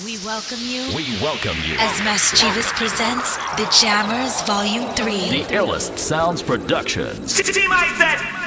We welcome you We welcome you. as Maschivas presents The Jammers Volume 3. The Illest Sounds Productions. Team Isaac!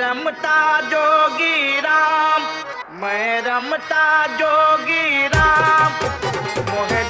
रमता जोगी राम मैं रमता जोगी राम। मोहे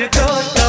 है तो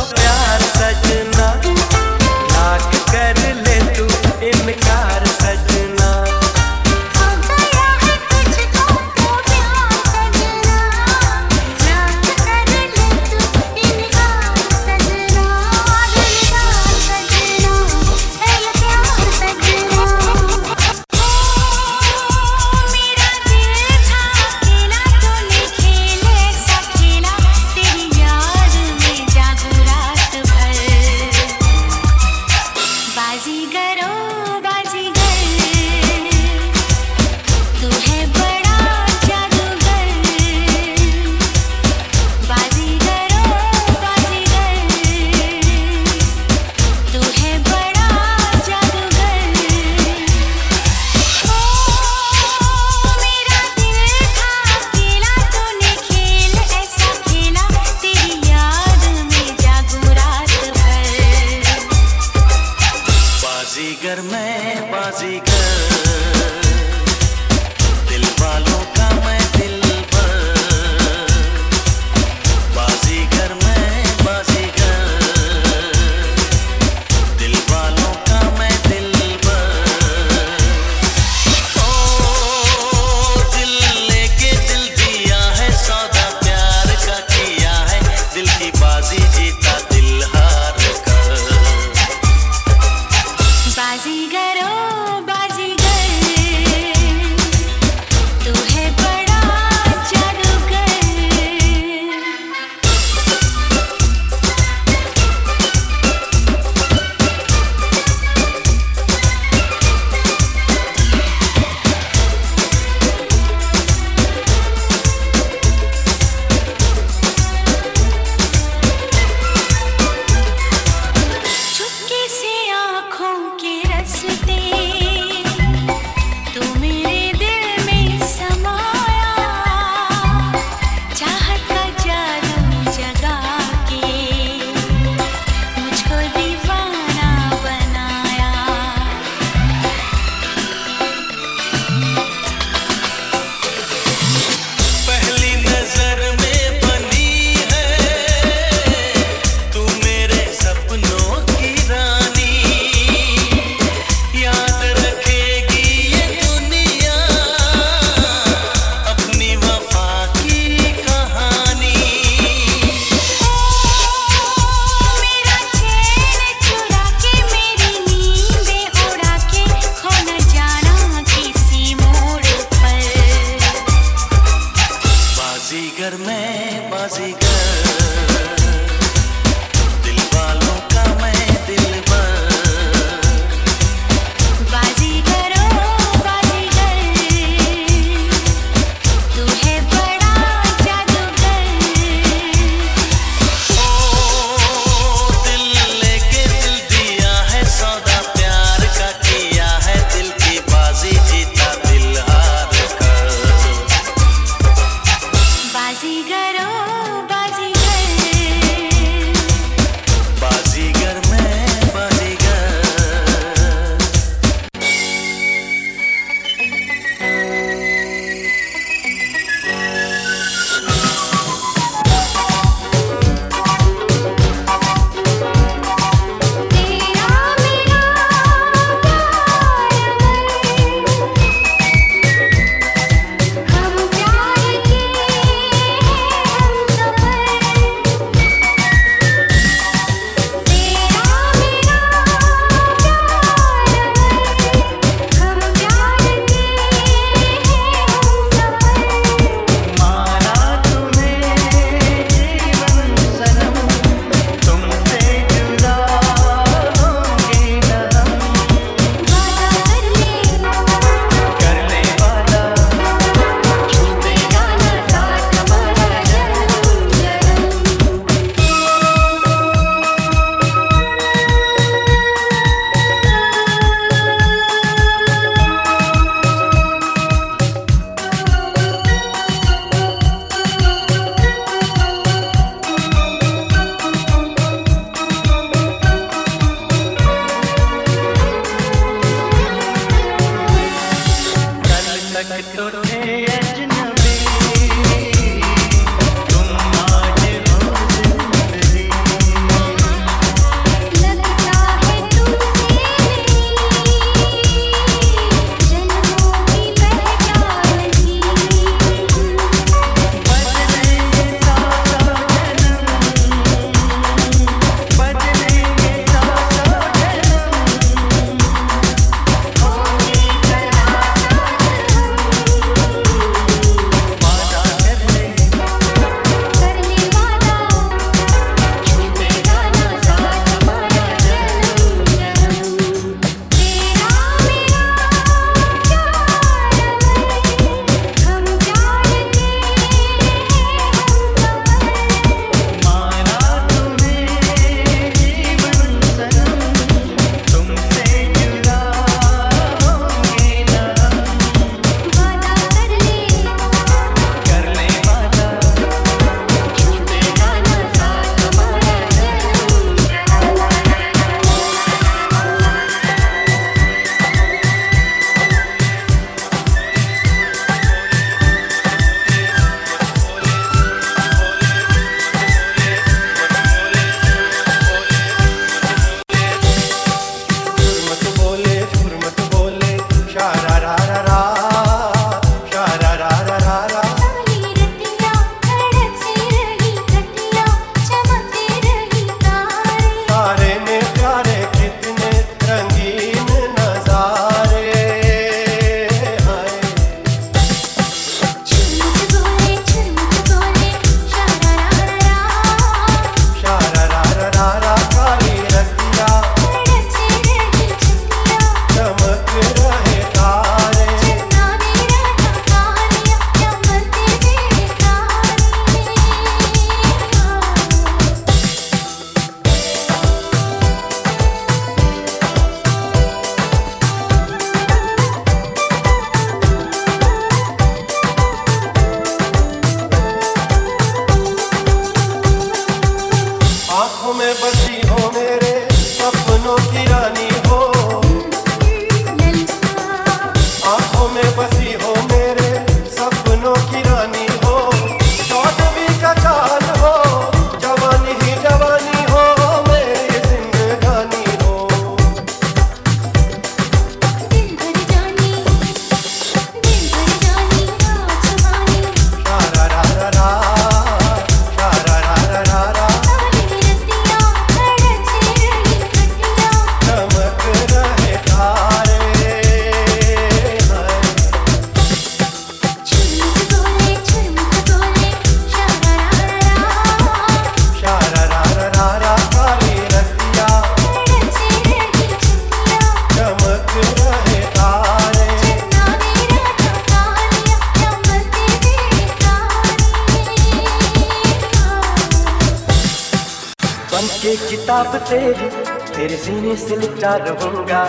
शराब तेरी, तेरे सीने से लिपटा रहूँगा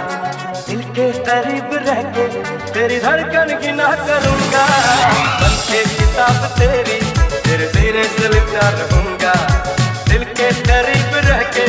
दिल के करीब रह के तेरी धड़कन की ना करूँगा। बनके किताब तेरी, तेरे सीने से लिपटा रहूँगा दिल के करीब रह के